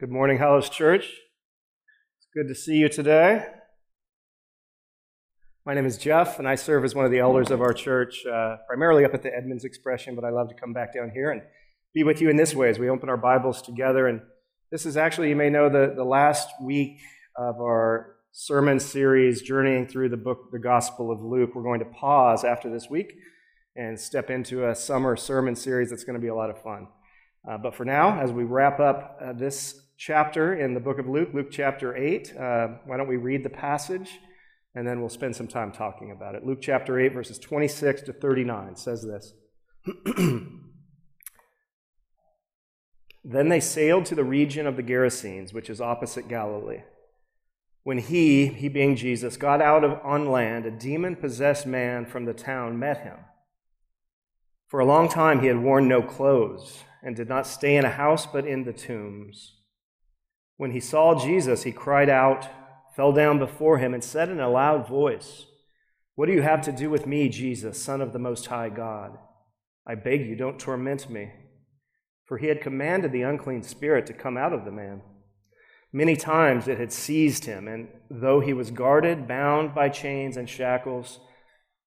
Good morning, Hollis Church. It's good to see you today. My name is Jeff, and I serve as one of the elders of our church, uh, primarily up at the Edmonds Expression, but I love to come back down here and be with you in this way as we open our Bibles together. And this is actually, you may know, the, the last week of our sermon series, journeying through the book, the Gospel of Luke. We're going to pause after this week and step into a summer sermon series that's going to be a lot of fun. Uh, but for now, as we wrap up uh, this chapter in the book of Luke, Luke chapter 8, uh, why don't we read the passage and then we'll spend some time talking about it. Luke chapter 8, verses 26 to 39 says this. then they sailed to the region of the Gerasenes, which is opposite Galilee. When he, he being Jesus, got out of, on land, a demon possessed man from the town met him. For a long time he had worn no clothes and did not stay in a house but in the tombs. When he saw Jesus, he cried out, fell down before him, and said in a loud voice, What do you have to do with me, Jesus, Son of the Most High God? I beg you, don't torment me. For he had commanded the unclean spirit to come out of the man. Many times it had seized him, and though he was guarded, bound by chains and shackles,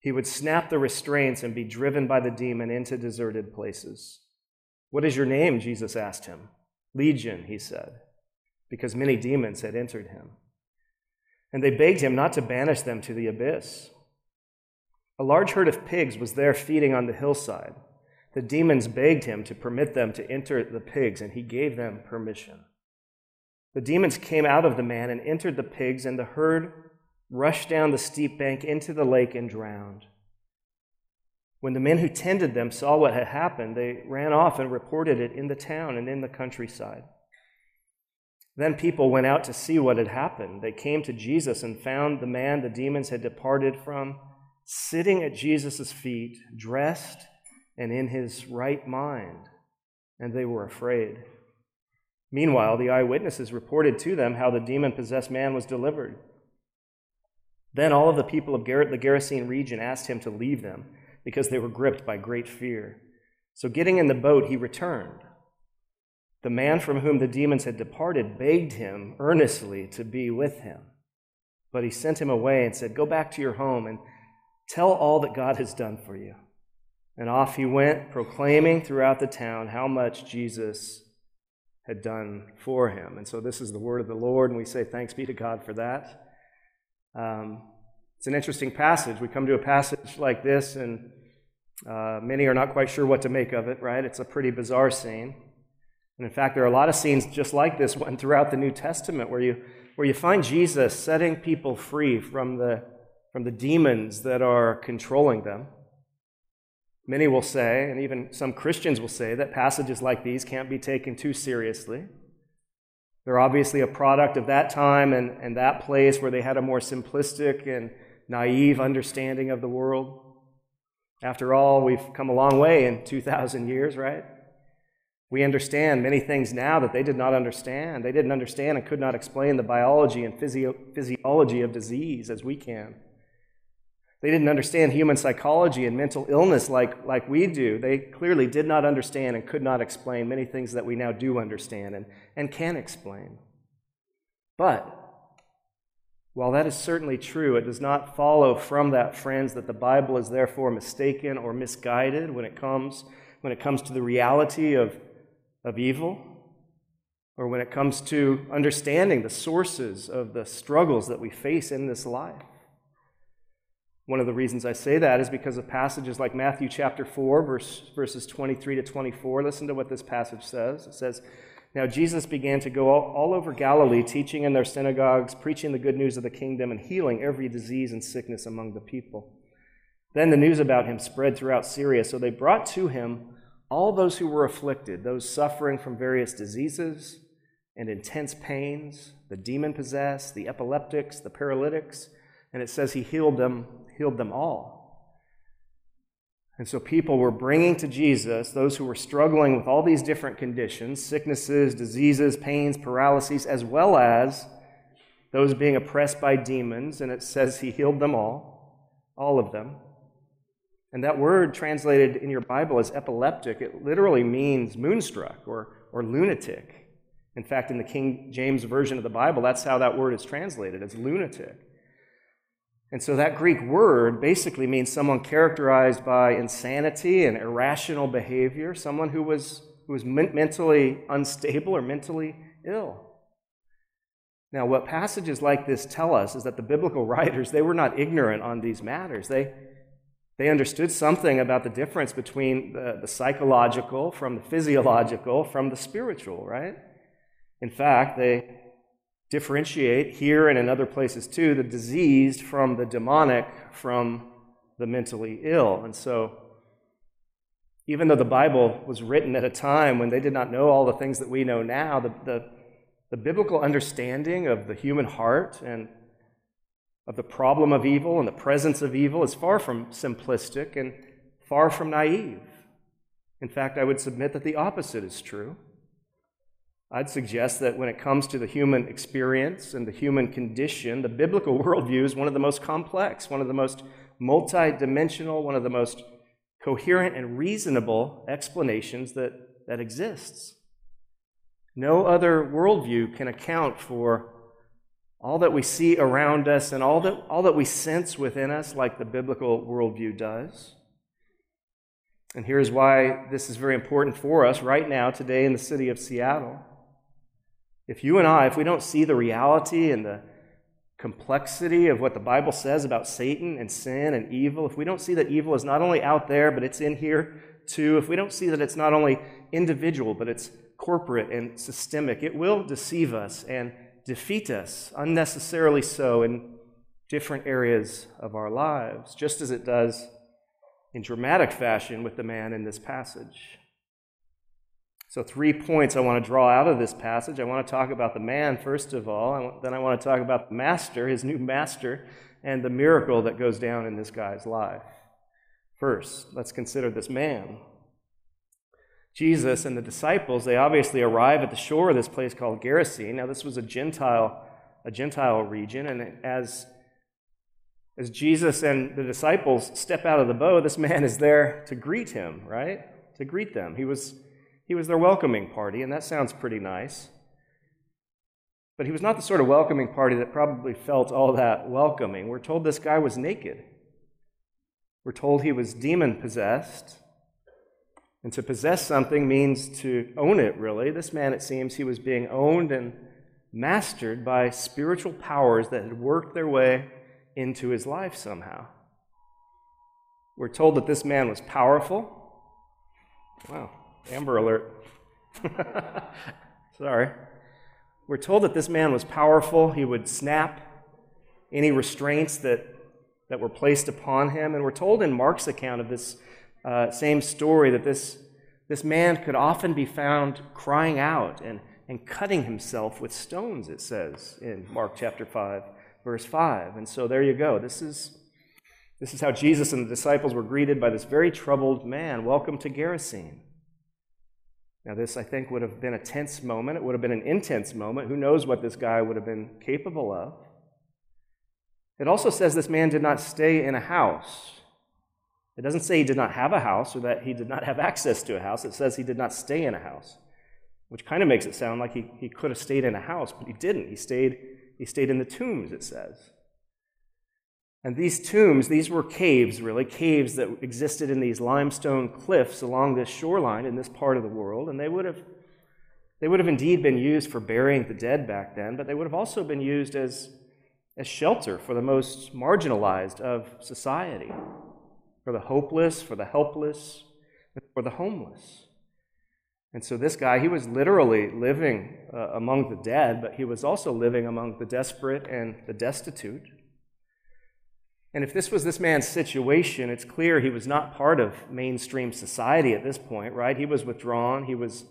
he would snap the restraints and be driven by the demon into deserted places. What is your name? Jesus asked him. Legion, he said, because many demons had entered him. And they begged him not to banish them to the abyss. A large herd of pigs was there feeding on the hillside. The demons begged him to permit them to enter the pigs, and he gave them permission. The demons came out of the man and entered the pigs, and the herd rushed down the steep bank into the lake and drowned. When the men who tended them saw what had happened, they ran off and reported it in the town and in the countryside. Then people went out to see what had happened. They came to Jesus and found the man the demons had departed from sitting at Jesus' feet, dressed and in his right mind, and they were afraid. Meanwhile, the eyewitnesses reported to them how the demon possessed man was delivered. Then all of the people of the Gerasene region asked him to leave them because they were gripped by great fear. So, getting in the boat, he returned. The man from whom the demons had departed begged him earnestly to be with him. But he sent him away and said, Go back to your home and tell all that God has done for you. And off he went, proclaiming throughout the town how much Jesus had done for him. And so this is the word of the Lord, and we say thanks be to God for that. Um, it's an interesting passage. We come to a passage like this, and uh, many are not quite sure what to make of it, right? It's a pretty bizarre scene. And in fact, there are a lot of scenes just like this one throughout the New Testament where you, where you find Jesus setting people free from the, from the demons that are controlling them. Many will say, and even some Christians will say, that passages like these can't be taken too seriously. They're obviously a product of that time and, and that place where they had a more simplistic and naive understanding of the world. After all, we've come a long way in 2,000 years, right? We understand many things now that they did not understand. They didn't understand and could not explain the biology and physio- physiology of disease as we can. They didn't understand human psychology and mental illness like, like we do. They clearly did not understand and could not explain many things that we now do understand and, and can explain. But while that is certainly true, it does not follow from that, friends, that the Bible is therefore mistaken or misguided when it comes, when it comes to the reality of, of evil or when it comes to understanding the sources of the struggles that we face in this life. One of the reasons I say that is because of passages like Matthew chapter 4, verse, verses 23 to 24. Listen to what this passage says. It says, Now Jesus began to go all, all over Galilee, teaching in their synagogues, preaching the good news of the kingdom, and healing every disease and sickness among the people. Then the news about him spread throughout Syria, so they brought to him all those who were afflicted, those suffering from various diseases and intense pains, the demon possessed, the epileptics, the paralytics, and it says he healed them healed them all. And so people were bringing to Jesus those who were struggling with all these different conditions sicknesses, diseases, pains, paralyses, as well as those being oppressed by demons. And it says he healed them all, all of them. And that word translated in your Bible as epileptic, it literally means moonstruck or, or lunatic. In fact, in the King James Version of the Bible, that's how that word is translated as lunatic. And so that Greek word basically means someone characterized by insanity and irrational behavior, someone who was, who was mentally unstable or mentally ill. Now, what passages like this tell us is that the biblical writers, they were not ignorant on these matters. They, they understood something about the difference between the, the psychological from the physiological from the spiritual, right? In fact, they differentiate here and in other places too the diseased from the demonic from the mentally ill. And so, even though the Bible was written at a time when they did not know all the things that we know now, the, the, the biblical understanding of the human heart and of the problem of evil and the presence of evil is far from simplistic and far from naive. In fact, I would submit that the opposite is true. I'd suggest that when it comes to the human experience and the human condition, the biblical worldview is one of the most complex, one of the most multidimensional, one of the most coherent and reasonable explanations that, that exists. No other worldview can account for all that we see around us and all that, all that we sense within us, like the biblical worldview does. And here's why this is very important for us right now, today in the city of Seattle. If you and I, if we don't see the reality and the complexity of what the Bible says about Satan and sin and evil, if we don't see that evil is not only out there, but it's in here too, if we don't see that it's not only individual, but it's corporate and systemic, it will deceive us and defeat us, unnecessarily so, in different areas of our lives, just as it does in dramatic fashion with the man in this passage. So, three points I want to draw out of this passage. I want to talk about the man, first of all. Then I want to talk about the master, his new master, and the miracle that goes down in this guy's life. First, let's consider this man. Jesus and the disciples, they obviously arrive at the shore of this place called Gerasene. Now, this was a Gentile, a Gentile region, and as as Jesus and the disciples step out of the boat, this man is there to greet him, right? To greet them. He was he was their welcoming party, and that sounds pretty nice. But he was not the sort of welcoming party that probably felt all that welcoming. We're told this guy was naked. We're told he was demon possessed. And to possess something means to own it, really. This man, it seems, he was being owned and mastered by spiritual powers that had worked their way into his life somehow. We're told that this man was powerful. Wow. Amber alert. Sorry. We're told that this man was powerful. He would snap any restraints that, that were placed upon him. And we're told in Mark's account of this uh, same story that this, this man could often be found crying out and, and cutting himself with stones, it says in Mark chapter 5, verse 5. And so there you go. This is, this is how Jesus and the disciples were greeted by this very troubled man. Welcome to Gerasene. Now, this, I think, would have been a tense moment. It would have been an intense moment. Who knows what this guy would have been capable of? It also says this man did not stay in a house. It doesn't say he did not have a house or that he did not have access to a house. It says he did not stay in a house, which kind of makes it sound like he, he could have stayed in a house, but he didn't. He stayed, he stayed in the tombs, it says. And these tombs, these were caves, really, caves that existed in these limestone cliffs along this shoreline in this part of the world. And they would have, they would have indeed been used for burying the dead back then, but they would have also been used as, as shelter for the most marginalized of society, for the hopeless, for the helpless, for the homeless. And so this guy, he was literally living uh, among the dead, but he was also living among the desperate and the destitute. And if this was this man's situation, it's clear he was not part of mainstream society at this point, right? He was withdrawn, he was,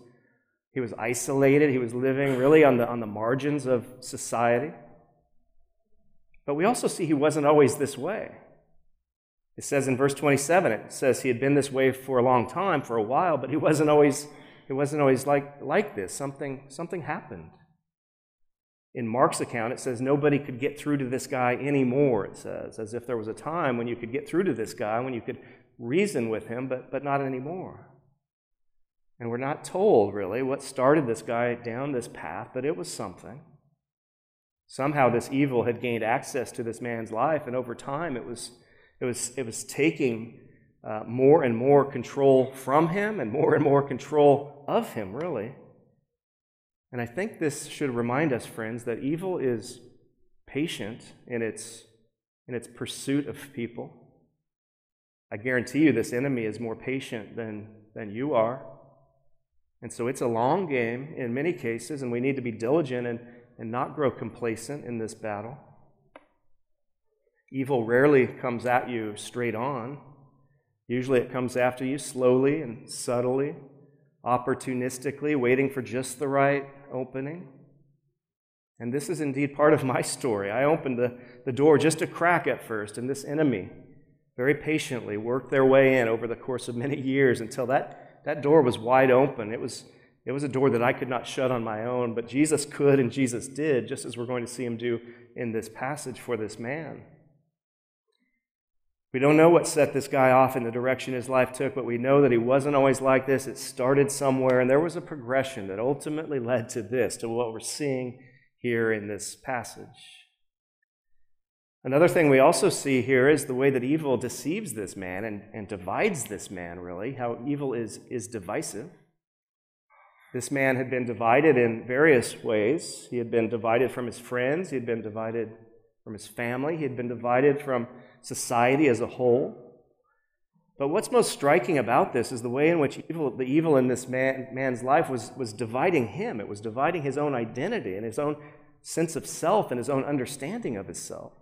he was isolated, he was living really on the, on the margins of society. But we also see he wasn't always this way. It says in verse 27, it says he had been this way for a long time, for a while, but he wasn't always, he wasn't always like, like this. Something, something happened. In Mark's account, it says nobody could get through to this guy anymore, it says, as if there was a time when you could get through to this guy, when you could reason with him, but, but not anymore. And we're not told really what started this guy down this path, but it was something. Somehow this evil had gained access to this man's life, and over time it was, it was, it was taking uh, more and more control from him and more and more control of him, really. And I think this should remind us, friends, that evil is patient in its, in its pursuit of people. I guarantee you this enemy is more patient than, than you are. And so it's a long game in many cases, and we need to be diligent and, and not grow complacent in this battle. Evil rarely comes at you straight on. Usually it comes after you slowly and subtly, opportunistically, waiting for just the right opening. And this is indeed part of my story. I opened the, the door just a crack at first, and this enemy very patiently worked their way in over the course of many years until that, that door was wide open. It was, it was a door that I could not shut on my own, but Jesus could and Jesus did, just as we're going to see him do in this passage for this man. We don't know what set this guy off in the direction his life took, but we know that he wasn't always like this. It started somewhere, and there was a progression that ultimately led to this, to what we're seeing here in this passage. Another thing we also see here is the way that evil deceives this man and, and divides this man, really, how evil is, is divisive. This man had been divided in various ways. He had been divided from his friends, he had been divided from his family, he had been divided from society as a whole. But what's most striking about this is the way in which evil, the evil in this man, man's life was, was dividing him. It was dividing his own identity and his own sense of self and his own understanding of himself.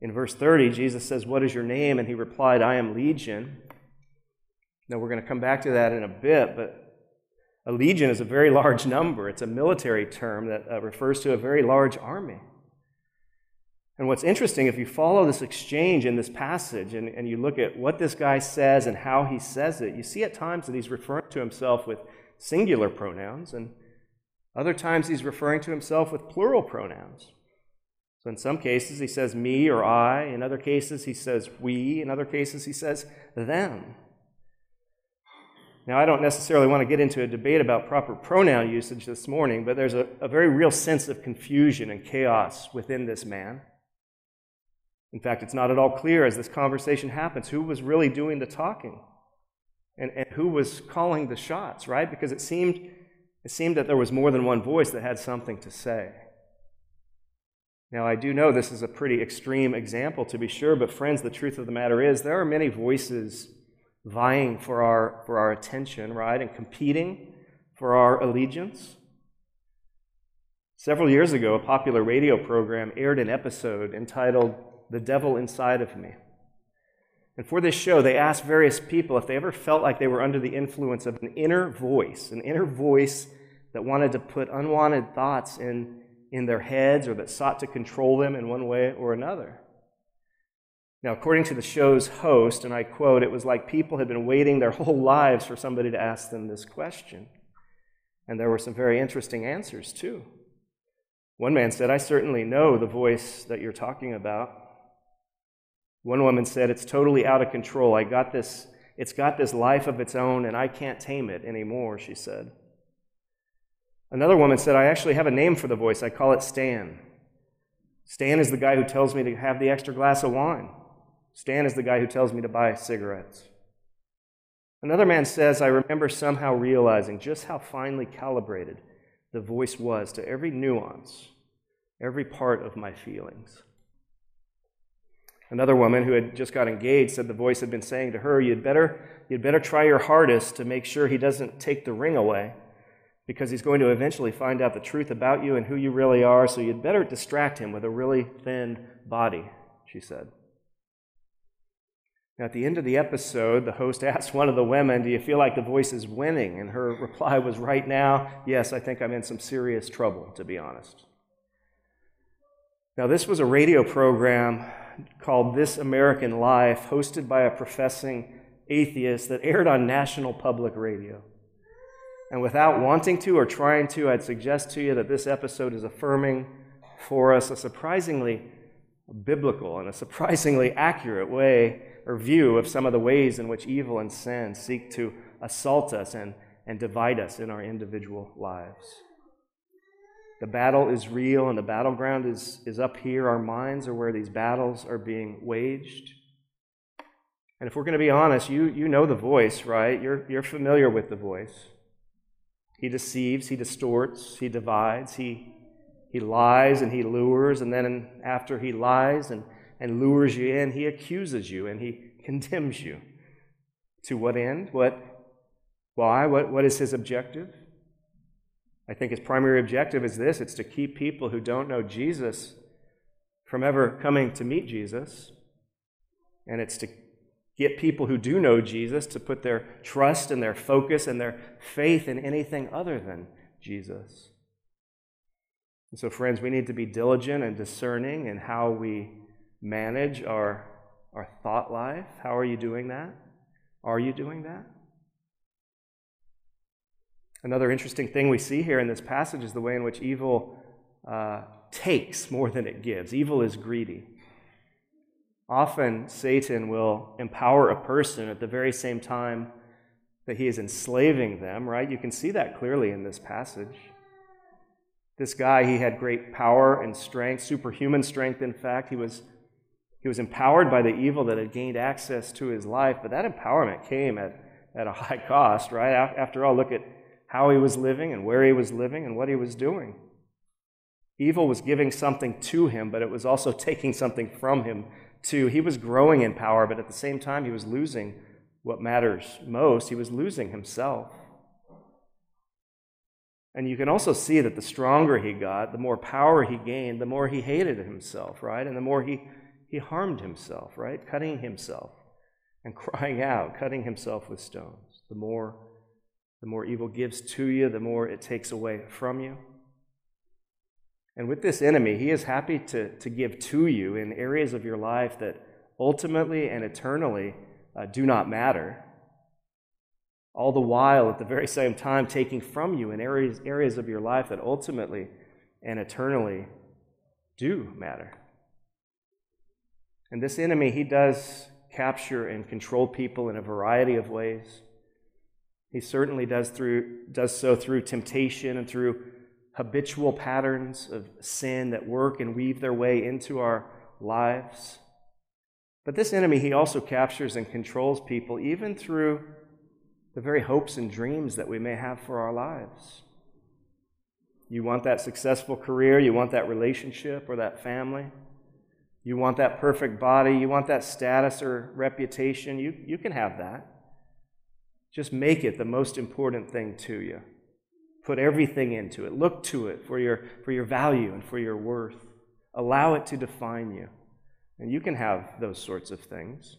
In verse 30, Jesus says, What is your name? And he replied, I am Legion. Now, we're going to come back to that in a bit, but a legion is a very large number. It's a military term that uh, refers to a very large army. And what's interesting, if you follow this exchange in this passage and, and you look at what this guy says and how he says it, you see at times that he's referring to himself with singular pronouns, and other times he's referring to himself with plural pronouns. So in some cases he says me or I, in other cases he says we, in other cases he says them. Now, I don't necessarily want to get into a debate about proper pronoun usage this morning, but there's a, a very real sense of confusion and chaos within this man. In fact, it's not at all clear as this conversation happens who was really doing the talking and, and who was calling the shots, right? Because it seemed, it seemed that there was more than one voice that had something to say. Now, I do know this is a pretty extreme example to be sure, but friends, the truth of the matter is there are many voices vying for our, for our attention, right? And competing for our allegiance. Several years ago, a popular radio program aired an episode entitled the devil inside of me. And for this show, they asked various people if they ever felt like they were under the influence of an inner voice, an inner voice that wanted to put unwanted thoughts in, in their heads or that sought to control them in one way or another. Now, according to the show's host, and I quote, it was like people had been waiting their whole lives for somebody to ask them this question. And there were some very interesting answers, too. One man said, I certainly know the voice that you're talking about. One woman said, It's totally out of control. I got this, it's got this life of its own, and I can't tame it anymore, she said. Another woman said, I actually have a name for the voice. I call it Stan. Stan is the guy who tells me to have the extra glass of wine. Stan is the guy who tells me to buy cigarettes. Another man says, I remember somehow realizing just how finely calibrated the voice was to every nuance, every part of my feelings. Another woman who had just got engaged said the voice had been saying to her, You'd better, you'd better try your hardest to make sure he doesn't take the ring away because he's going to eventually find out the truth about you and who you really are, so you'd better distract him with a really thin body, she said. Now, at the end of the episode, the host asked one of the women, Do you feel like the voice is winning? And her reply was, Right now, yes, I think I'm in some serious trouble, to be honest. Now, this was a radio program called This American Life, hosted by a professing atheist that aired on national public radio. And without wanting to or trying to, I'd suggest to you that this episode is affirming for us a surprisingly biblical and a surprisingly accurate way or view of some of the ways in which evil and sin seek to assault us and, and divide us in our individual lives. The battle is real, and the battleground is, is up here. Our minds are where these battles are being waged. And if we're going to be honest, you, you know the voice, right? You're, you're familiar with the voice. He deceives, he distorts, he divides, he, he lies and he lures, and then after he lies and, and lures you in, he accuses you and he condemns you. To what end? What, why? What, what is his objective? I think his primary objective is this it's to keep people who don't know Jesus from ever coming to meet Jesus. And it's to get people who do know Jesus to put their trust and their focus and their faith in anything other than Jesus. And so, friends, we need to be diligent and discerning in how we manage our, our thought life. How are you doing that? Are you doing that? Another interesting thing we see here in this passage is the way in which evil uh, takes more than it gives. Evil is greedy. Often, Satan will empower a person at the very same time that he is enslaving them, right? You can see that clearly in this passage. This guy, he had great power and strength, superhuman strength, in fact. He was, he was empowered by the evil that had gained access to his life, but that empowerment came at, at a high cost, right? After all, look at how he was living and where he was living and what he was doing. Evil was giving something to him, but it was also taking something from him, too. He was growing in power, but at the same time, he was losing what matters most. He was losing himself. And you can also see that the stronger he got, the more power he gained, the more he hated himself, right? And the more he, he harmed himself, right? Cutting himself and crying out, cutting himself with stones. The more the more evil gives to you, the more it takes away from you. And with this enemy, he is happy to, to give to you in areas of your life that ultimately and eternally uh, do not matter. All the while, at the very same time, taking from you in areas, areas of your life that ultimately and eternally do matter. And this enemy, he does capture and control people in a variety of ways. He certainly does, through, does so through temptation and through habitual patterns of sin that work and weave their way into our lives. But this enemy, he also captures and controls people even through the very hopes and dreams that we may have for our lives. You want that successful career, you want that relationship or that family, you want that perfect body, you want that status or reputation, you, you can have that. Just make it the most important thing to you. Put everything into it. Look to it for your, for your value and for your worth. Allow it to define you. And you can have those sorts of things.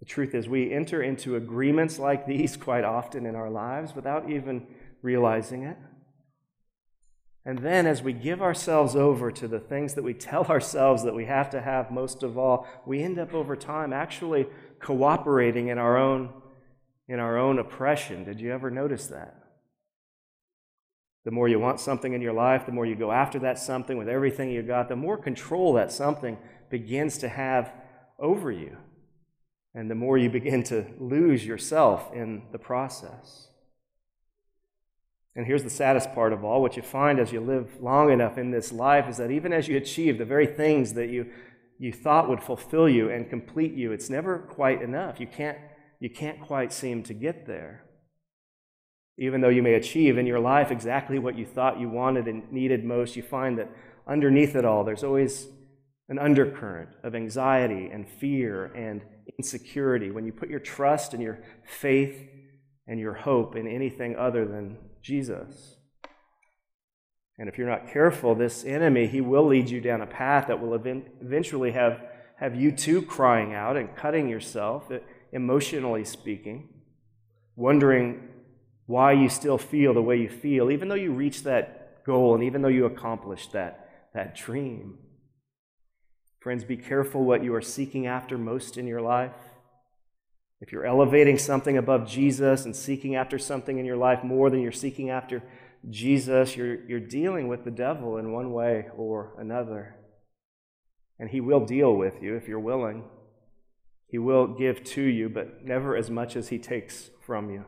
The truth is, we enter into agreements like these quite often in our lives without even realizing it. And then, as we give ourselves over to the things that we tell ourselves that we have to have most of all, we end up over time actually cooperating in our own in our own oppression. Did you ever notice that? The more you want something in your life, the more you go after that something with everything you got, the more control that something begins to have over you. And the more you begin to lose yourself in the process. And here's the saddest part of all what you find as you live long enough in this life is that even as you achieve the very things that you, you thought would fulfill you and complete you, it's never quite enough. You can't you can't quite seem to get there. Even though you may achieve in your life exactly what you thought you wanted and needed most, you find that underneath it all, there's always an undercurrent of anxiety and fear and insecurity when you put your trust and your faith and your hope in anything other than Jesus. And if you're not careful, this enemy, he will lead you down a path that will eventually have, have you too crying out and cutting yourself emotionally speaking, wondering why you still feel the way you feel, even though you reach that goal and even though you accomplish that, that dream. Friends, be careful what you are seeking after most in your life. If you're elevating something above Jesus and seeking after something in your life more than you're seeking after Jesus, you're, you're dealing with the devil in one way or another. And he will deal with you if you're willing. He will give to you, but never as much as he takes from you.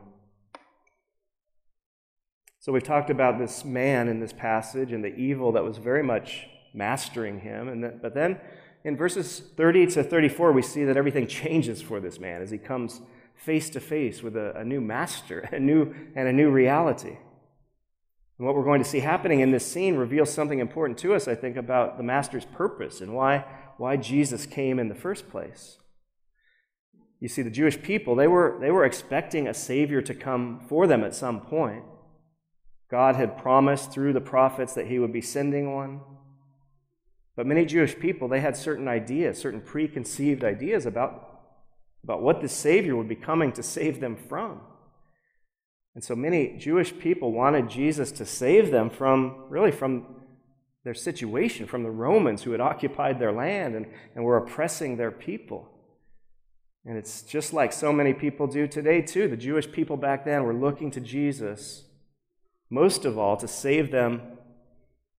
So we've talked about this man in this passage and the evil that was very much mastering him. And that, but then in verses 30 to 34, we see that everything changes for this man as he comes face to face with a, a new master, a new and a new reality. And what we're going to see happening in this scene reveals something important to us, I think, about the master's purpose and why, why Jesus came in the first place. You see, the Jewish people, they were, they were expecting a Savior to come for them at some point. God had promised through the prophets that he would be sending one. But many Jewish people, they had certain ideas, certain preconceived ideas about, about what the Savior would be coming to save them from. And so many Jewish people wanted Jesus to save them from, really, from their situation, from the Romans who had occupied their land and, and were oppressing their people. And it's just like so many people do today, too. The Jewish people back then were looking to Jesus most of all to save them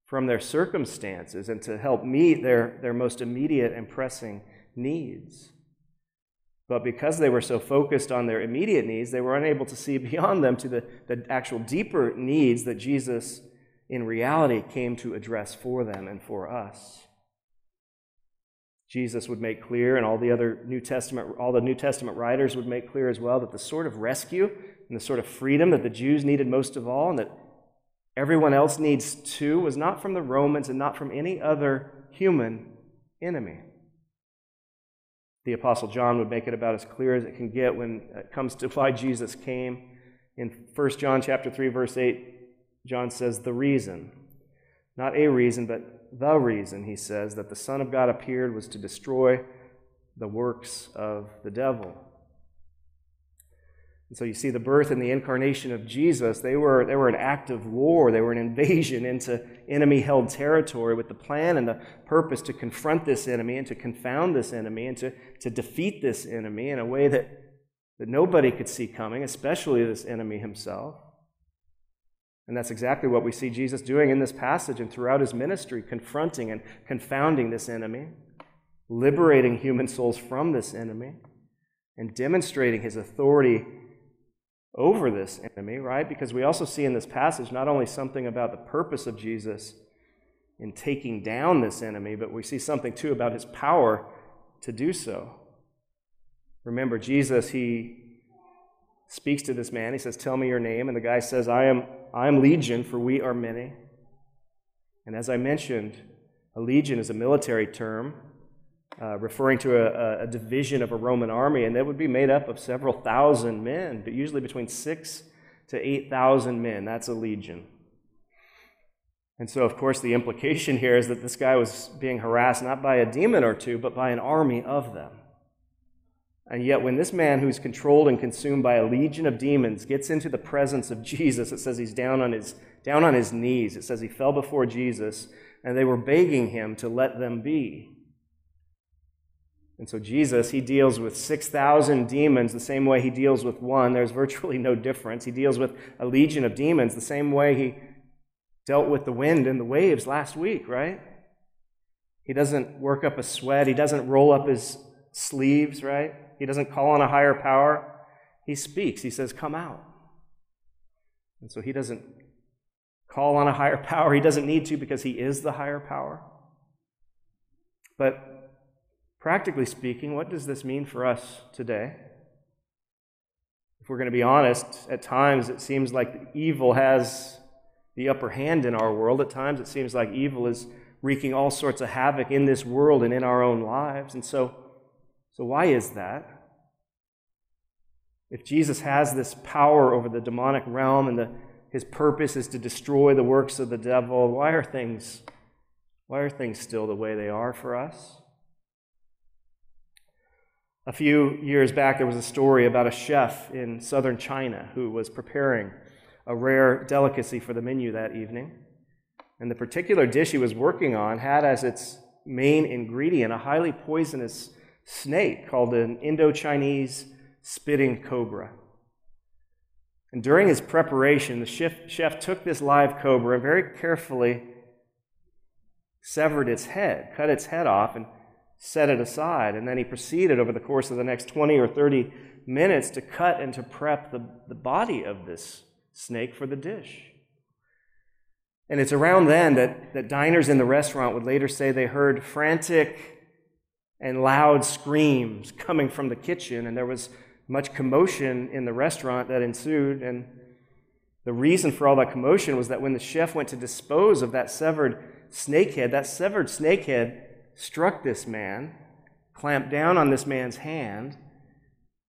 from their circumstances and to help meet their, their most immediate and pressing needs. But because they were so focused on their immediate needs, they were unable to see beyond them to the, the actual deeper needs that Jesus, in reality, came to address for them and for us. Jesus would make clear, and all the other New Testament, all the New Testament writers would make clear as well, that the sort of rescue and the sort of freedom that the Jews needed most of all, and that everyone else needs too, was not from the Romans and not from any other human enemy. The Apostle John would make it about as clear as it can get when it comes to why Jesus came. In 1 John chapter 3, verse 8, John says, The reason, not a reason, but the reason, he says, that the Son of God appeared was to destroy the works of the devil. And so you see the birth and the incarnation of Jesus, they were, they were an act of war. They were an invasion into enemy held territory with the plan and the purpose to confront this enemy and to confound this enemy and to, to defeat this enemy in a way that, that nobody could see coming, especially this enemy himself. And that's exactly what we see Jesus doing in this passage and throughout his ministry, confronting and confounding this enemy, liberating human souls from this enemy, and demonstrating his authority over this enemy, right? Because we also see in this passage not only something about the purpose of Jesus in taking down this enemy, but we see something too about his power to do so. Remember, Jesus, he speaks to this man. He says, Tell me your name. And the guy says, I am, I am Legion, for we are many. And as I mentioned, a legion is a military term uh, referring to a, a, division of a Roman army, and that would be made up of several thousand men, but usually between six to 8,000 men. That's a legion. And so, of course, the implication here is that this guy was being harassed not by a demon or two, but by an army of them. And yet, when this man who's controlled and consumed by a legion of demons gets into the presence of Jesus, it says he's down on his, down on his knees. It says he fell before Jesus, and they were begging him to let them be. And so Jesus, he deals with 6,000 demons the same way he deals with one. There's virtually no difference. He deals with a legion of demons the same way he dealt with the wind and the waves last week, right? He doesn't work up a sweat. He doesn't roll up his sleeves, right? He doesn't call on a higher power. He speaks. He says, Come out. And so he doesn't call on a higher power. He doesn't need to because he is the higher power. But Practically speaking, what does this mean for us today? If we're going to be honest, at times it seems like evil has the upper hand in our world. At times it seems like evil is wreaking all sorts of havoc in this world and in our own lives. And so, so why is that? If Jesus has this power over the demonic realm and the, his purpose is to destroy the works of the devil, why are things why are things still the way they are for us? A few years back, there was a story about a chef in southern China who was preparing a rare delicacy for the menu that evening. And the particular dish he was working on had as its main ingredient a highly poisonous snake called an Indo Chinese spitting cobra. And during his preparation, the chef, chef took this live cobra and very carefully severed its head, cut its head off, and set it aside. And then he proceeded over the course of the next 20 or 30 minutes to cut and to prep the, the body of this snake for the dish. And it's around then that, that diners in the restaurant would later say they heard frantic and loud screams coming from the kitchen, and there was much commotion in the restaurant that ensued. And the reason for all that commotion was that when the chef went to dispose of that severed snakehead, that severed snakehead struck this man, clamped down on this man's hand,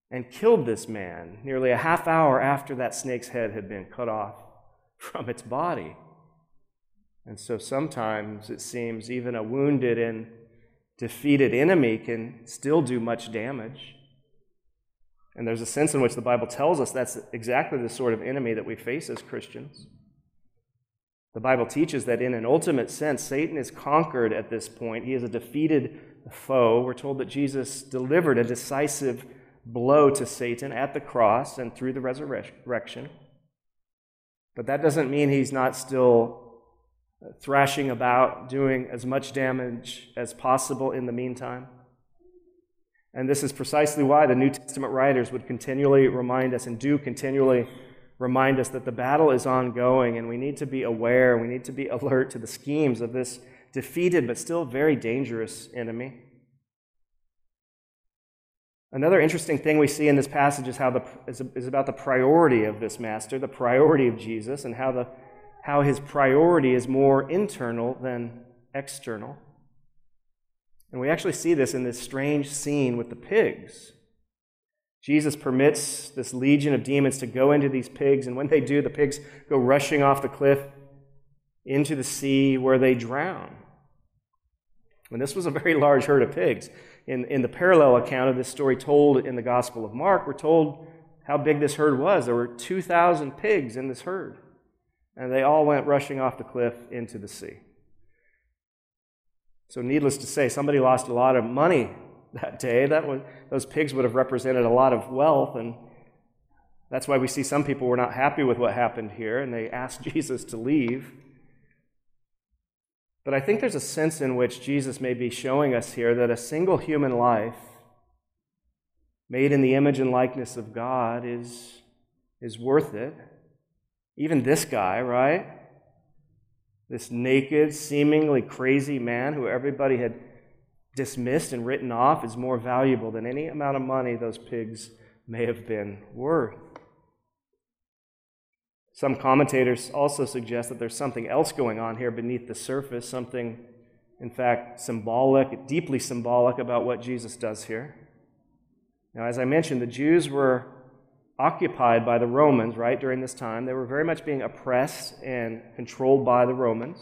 and killed this man nearly a half hour after that snake's head had been cut off from its body. And so sometimes it seems even a wounded and defeated enemy can still do much damage. And there's a sense in which the Bible tells us that's exactly the sort of enemy that we face as Christians. The Bible teaches that in an ultimate sense, Satan is conquered at this point. He is a defeated foe. We're told that Jesus delivered a decisive blow to Satan at the cross and through the resurrection. But that doesn't mean he's not still Uh, thrashing about, doing as much damage as possible in the meantime. And this is precisely why the New Testament writers would continually remind us and do continually remind us that the battle is ongoing and we need to be aware, we need to be alert to the schemes of this defeated but still very dangerous enemy. Another interesting thing we see in this passage is how the is, is about the priority of this master, the priority of Jesus, and how the how his priority is more internal than external. And we actually see this in this strange scene with the pigs. Jesus permits this legion of demons to go into these pigs, and when they do, the pigs go rushing off the cliff into the sea where they drown. And this was a very large herd of pigs. In, in the parallel account of this story told in the Gospel of Mark, we're told how big this herd was. There were 2,000 pigs in this herd and they all went rushing off the cliff into the sea. So, needless to say, somebody lost a lot of money that day. That was, those pigs would have represented a lot of wealth, and that's why we see some people were not happy with what happened here, and they asked Jesus to leave. But I think there's a sense in which Jesus may be showing us here that a single human life made in the image and likeness of God is, is worth it. Even this guy, right? This naked, seemingly crazy man who everybody had dismissed and written off is more valuable than any amount of money those pigs may have been worth. Some commentators also suggest that there's something else going on here beneath the surface, something, in fact, symbolic, deeply symbolic about what Jesus does here. Now, as I mentioned, the Jews were occupied by the Romans, right, during this time. They were very much being oppressed and controlled by the Romans.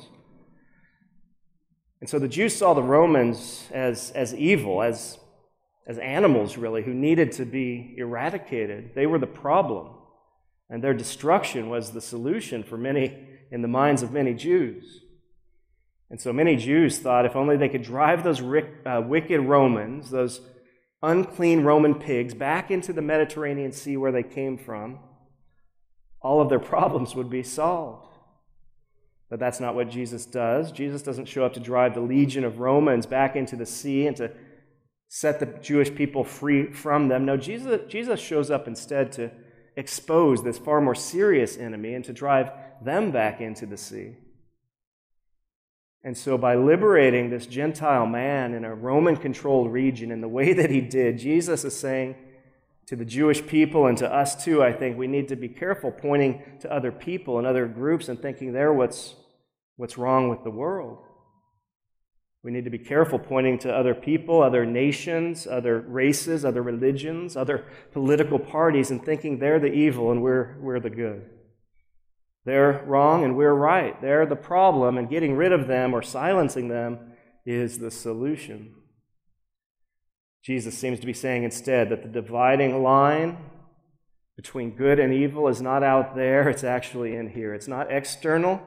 And so the Jews saw the Romans as, as evil, as, as animals, really, who needed to be eradicated. They were the problem, and their destruction was the solution for many, in the minds of many Jews. And so many Jews thought if only they could drive those uh, wicked Romans, those unclean Roman pigs back into the Mediterranean Sea where they came from, all of their problems would be solved. But that's not what Jesus does. Jesus doesn't show up to drive the legion of Romans back into the sea and to set the Jewish people free from them. No, Jesus, Jesus shows up instead to expose this far more serious enemy and to drive them back into the sea. And so, by liberating this Gentile man in a Roman controlled region in the way that he did, Jesus is saying to the Jewish people and to us too, I think we need to be careful pointing to other people and other groups and thinking they're what's, what's wrong with the world. We need to be careful pointing to other people, other nations, other races, other religions, other political parties, and thinking they're the evil and we're, we're the good. They're wrong and we're right. They're the problem, and getting rid of them or silencing them is the solution. Jesus seems to be saying instead that the dividing line between good and evil is not out there, it's actually in here. It's not external,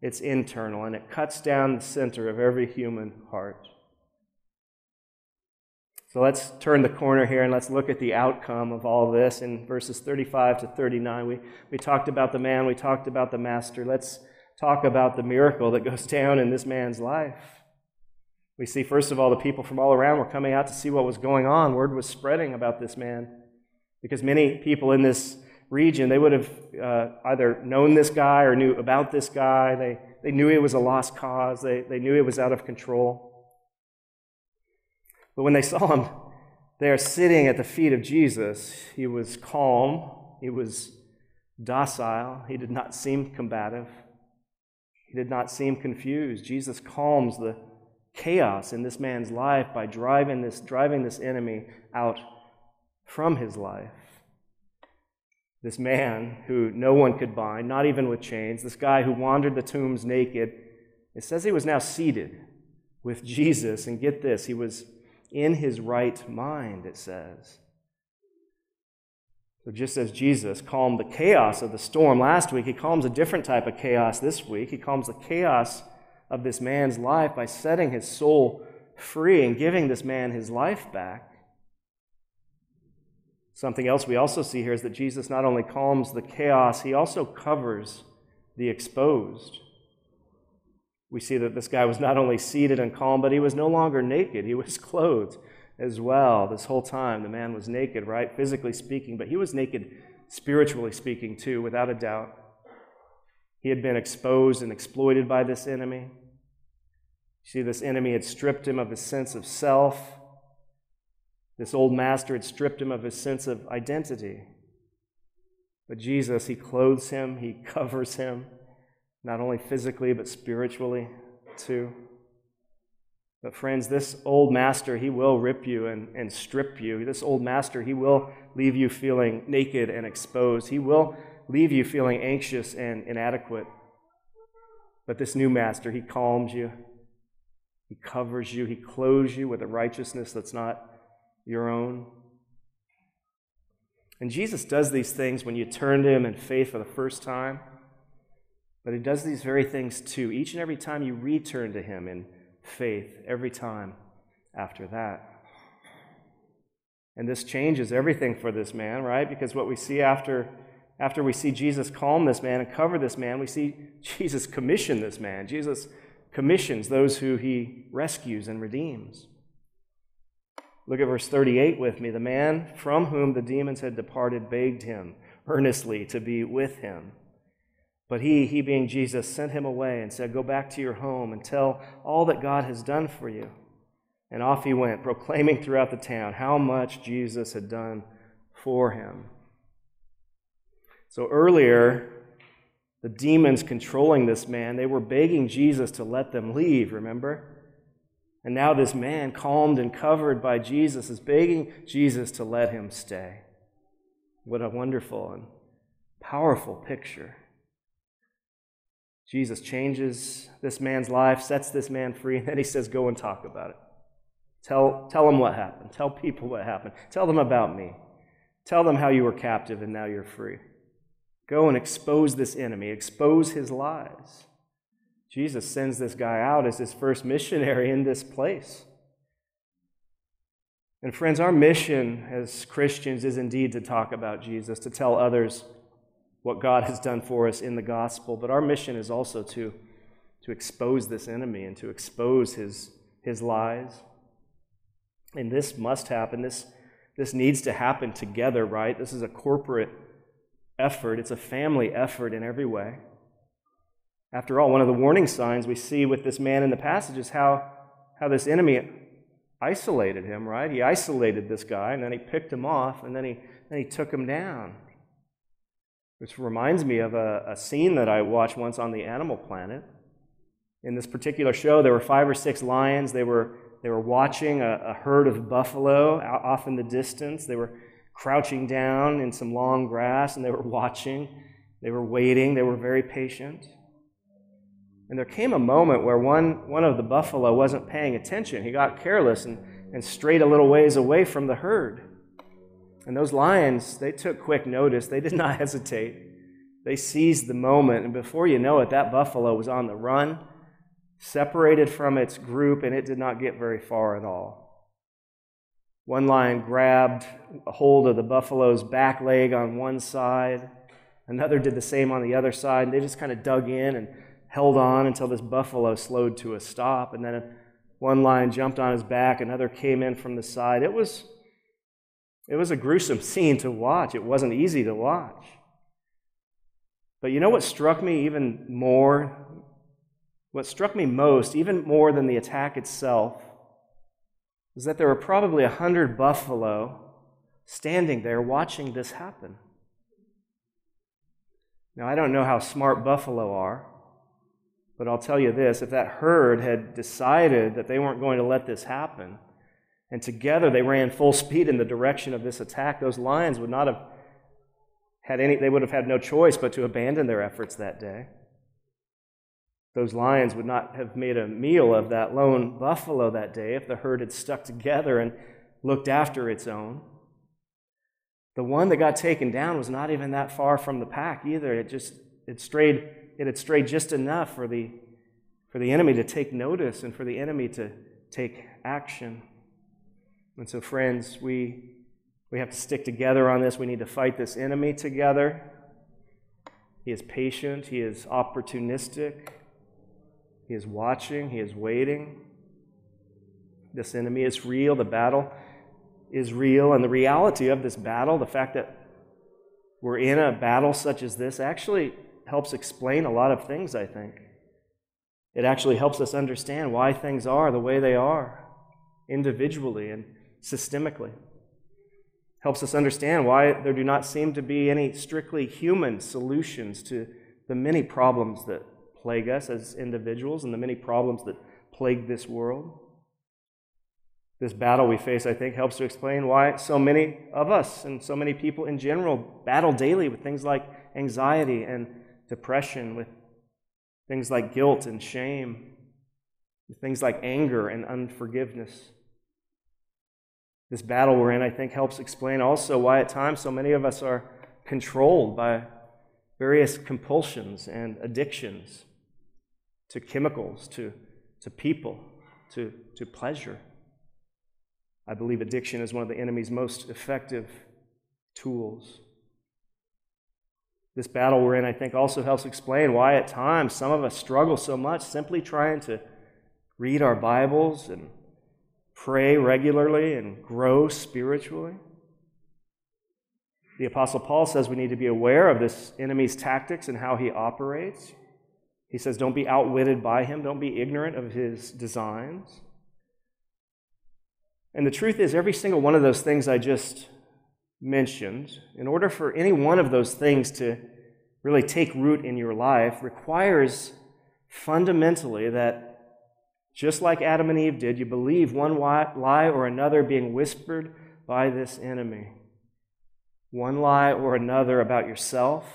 it's internal, and it cuts down the center of every human heart. So let's turn the corner here and let's look at the outcome of all this in verses 35 to 39. We, we talked about the man, we talked about the master. Let's talk about the miracle that goes down in this man's life. We see, first of all, the people from all around were coming out to see what was going on. Word was spreading about this man because many people in this region, they would have uh, either known this guy or knew about this guy. They they knew it was a lost cause, they, they knew it was out of control. But when they saw him there sitting at the feet of Jesus, he was calm, he was docile, he did not seem combative, he did not seem confused. Jesus calms the chaos in this man's life by driving this, driving this enemy out from his life. This man who no one could bind, not even with chains, this guy who wandered the tombs naked, it says he was now seated with Jesus. And get this, he was in his right mind, it says. So, just as Jesus calmed the chaos of the storm last week, he calms a different type of chaos this week. He calms the chaos of this man's life by setting his soul free and giving this man his life back. Something else we also see here is that Jesus not only calms the chaos, he also covers the exposed. We see that this guy was not only seated and calm, but he was no longer naked. He was clothed as well. This whole time, the man was naked, right? Physically speaking, but he was naked spiritually speaking too, without a doubt. He had been exposed and exploited by this enemy. See, this enemy had stripped him of his sense of self. This old master had stripped him of his sense of identity. But Jesus, he clothes him, he covers him, not only physically, but spiritually too. But, friends, this old master, he will rip you and, and strip you. This old master, he will leave you feeling naked and exposed. He will leave you feeling anxious and inadequate. But this new master, he calms you, he covers you, he clothes you with a righteousness that's not your own. And Jesus does these things when you turn to him in faith for the first time. But he does these very things too, each and every time you return to him in faith, every time after that. And this changes everything for this man, right? Because what we see after after we see Jesus calm this man and cover this man, we see Jesus commission this man. Jesus commissions those who he rescues and redeems. Look at verse 38 with me. The man from whom the demons had departed begged him earnestly to be with him. But he, he being Jesus, sent him away and said, Go back to your home and tell all that God has done for you. And off he went, proclaiming throughout the town how much Jesus had done for him. So earlier, the demons controlling this man, they were begging Jesus to let them leave, remember? And now this man, calmed and covered by Jesus, is begging Jesus to let him stay. What a wonderful and powerful picture. Jesus changes this man's life, sets this man free, and then he says, Go and talk about it. Tell, tell them what happened. Tell people what happened. Tell them about me. Tell them how you were captive and now you're free. Go and expose this enemy, expose his lies. Jesus sends this guy out as his first missionary in this place. And friends, our mission as Christians is indeed to talk about Jesus, to tell others what God has done for us in the gospel, but our mission is also to, to expose this enemy and to expose his, his lies. And this must happen. This, this needs to happen together, right? This is a corporate effort, it's a family effort in every way. After all, one of the warning signs we see with this man in the passage is how, how this enemy isolated him, right? He isolated this guy, and then he picked him off, and then he, then he took him down. Which reminds me of a, a scene that I watched once on the Animal Planet. In this particular show, there were five or six lions. They were, they were watching a, a herd of buffalo off in the distance. They were crouching down in some long grass and they were watching. They were waiting. They were very patient. And there came a moment where one, one of the buffalo wasn't paying attention. He got careless and, and strayed a little ways away from the herd. And those lions, they took quick notice. They did not hesitate. They seized the moment, and before you know it, that buffalo was on the run, separated from its group, and it did not get very far at all. One lion grabbed a hold of the buffalo's back leg on one side. Another did the same on the other side. And they just kind of dug in and held on until this buffalo slowed to a stop. And then one lion jumped on his back. Another came in from the side. It was, it was a gruesome scene to watch. It wasn't easy to watch. But you know what struck me even more What struck me most, even more than the attack itself, was that there were probably a hundred buffalo standing there watching this happen. Now, I don't know how smart buffalo are, but I'll tell you this if that herd had decided that they weren't going to let this happen, and together they ran full speed in the direction of this attack, those lions would not have had any, they would have had no choice but to abandon their efforts that day. Those lions would not have made a meal of that lone buffalo that day if the herd had stuck together and looked after its own. The one that got taken down was not even that far from the pack either. It just it strayed it had strayed just enough for the for the enemy to take notice and for the enemy to take action. And so friends, we we have to stick together on this. We need to fight this enemy together. He is patient, he is opportunistic. He is watching, he is waiting. This enemy is real. The battle is real. And the reality of this battle, the fact that we're in a battle such as this, actually helps explain a lot of things, I think. It actually helps us understand why things are the way they are, individually and systemically. Helps us understand why there do not seem to be any strictly human solutions to the many problems that plague us as individuals and the many problems that plague this world. This battle we face, I think, helps to explain why so many of us and so many people in general battle daily with things like anxiety and depression, with things like guilt and shame, with things like anger and unforgiveness. This battle we're in, I think, helps explain also why at times so many of us are controlled by various compulsions and addictions to chemicals, to, to people, to, to pleasure. I believe addiction is one of the enemy's most effective tools. This battle we're in, I think, also helps explain why at times some of us struggle so much simply trying to read our Bibles and pray regularly and grow spiritually. The Apostle Paul says we need to be aware of this enemy's tactics and how he operates. He says, Don't be outwitted by him, don't be ignorant of his designs. And the truth is, every single one of those things I just mentioned, in order for any one of those things to really take root in your life, requires fundamentally that just like Adam and Eve did, you believe one lie or another being whispered by this enemy. One lie or another about yourself,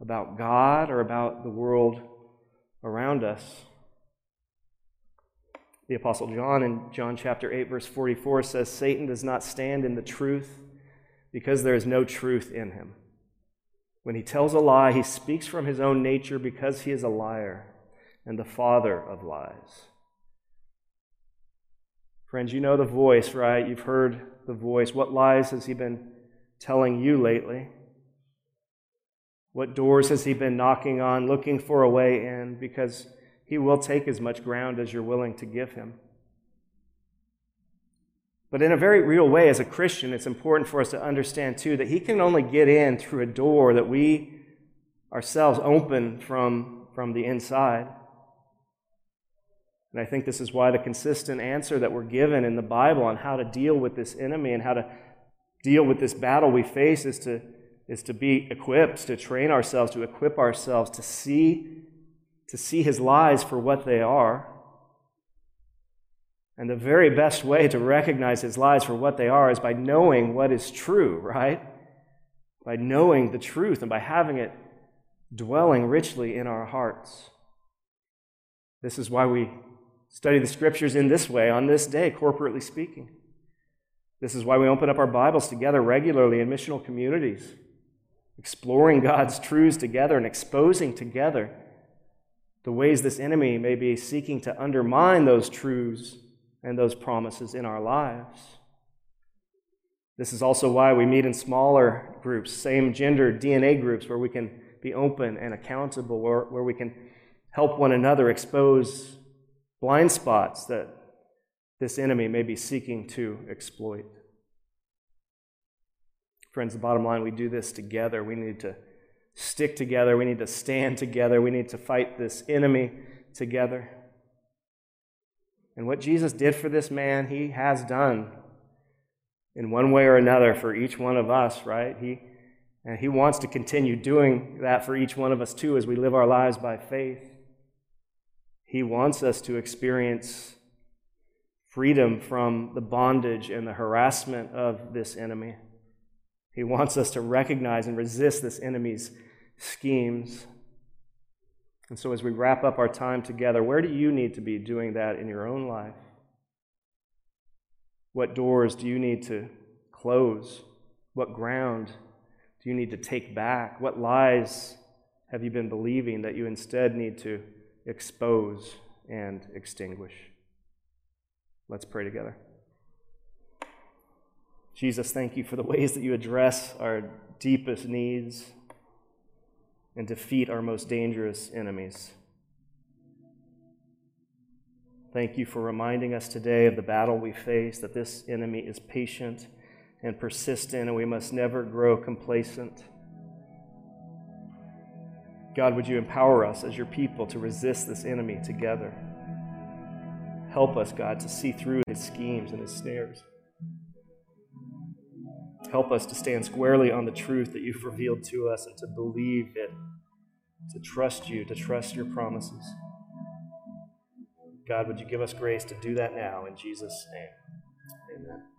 about God, or about the world around us. The Apostle John in John chapter 8, verse 44 says, Satan does not stand in the truth because there is no truth in him. When he tells a lie, he speaks from his own nature because he is a liar and the father of lies. Friends, you know the voice, right? You've heard the voice. What lies has he been telling you lately? What doors has he been knocking on, looking for a way in? Because he will take as much ground as you're willing to give him. But in a very real way, as a Christian, it's important for us to understand, too, that he can only get in through a door that we ourselves open from, from the inside. And I think this is why the consistent answer that we're given in the Bible on how to deal with this enemy and how to deal with this battle we face is to is to be equipped, to train ourselves, to equip ourselves to see, to see his lies for what they are. And the very best way to recognize his lies for what they are is by knowing what is true, right? By knowing the truth and by having it dwelling richly in our hearts. This is why we study the scriptures in this way on this day, corporately speaking. This is why we open up our Bibles together regularly in missional communities exploring God's truths together and exposing together the ways this enemy may be seeking to undermine those truths and those promises in our lives. This is also why we meet in smaller groups, same gender DNA groups, where we can be open and accountable, where, where we can help one another expose blind spots that this enemy may be seeking to exploit. Friends, the bottom line, we do this together. We need to stick together. We need to stand together. We need to fight this enemy together. And what Jesus did for this man, he has done in one way or another for each one of us, right? He, and he wants to continue doing that for each one of us too as we live our lives by faith. He wants us to experience freedom from the bondage and the harassment of this enemy. He wants us to recognize and resist this enemy's schemes. And so, as we wrap up our time together, where do you need to be doing that in your own life? What doors do you need to close? What ground do you need to take back? What lies have you been believing that you instead need to expose and extinguish? Let's pray together. Jesus, thank you for the ways that you address our deepest needs and defeat our most dangerous enemies. Thank you for reminding us today of the battle we face, that this enemy is patient and persistent, and we must never grow complacent. God, would you empower us as your people to resist this enemy together? Help us, God, to see through his schemes and his snares. Help us to stand squarely on the truth that you've revealed to us and to believe it, to trust you, to trust your promises. God, would you give us grace to do that now in Jesus' name? Amen.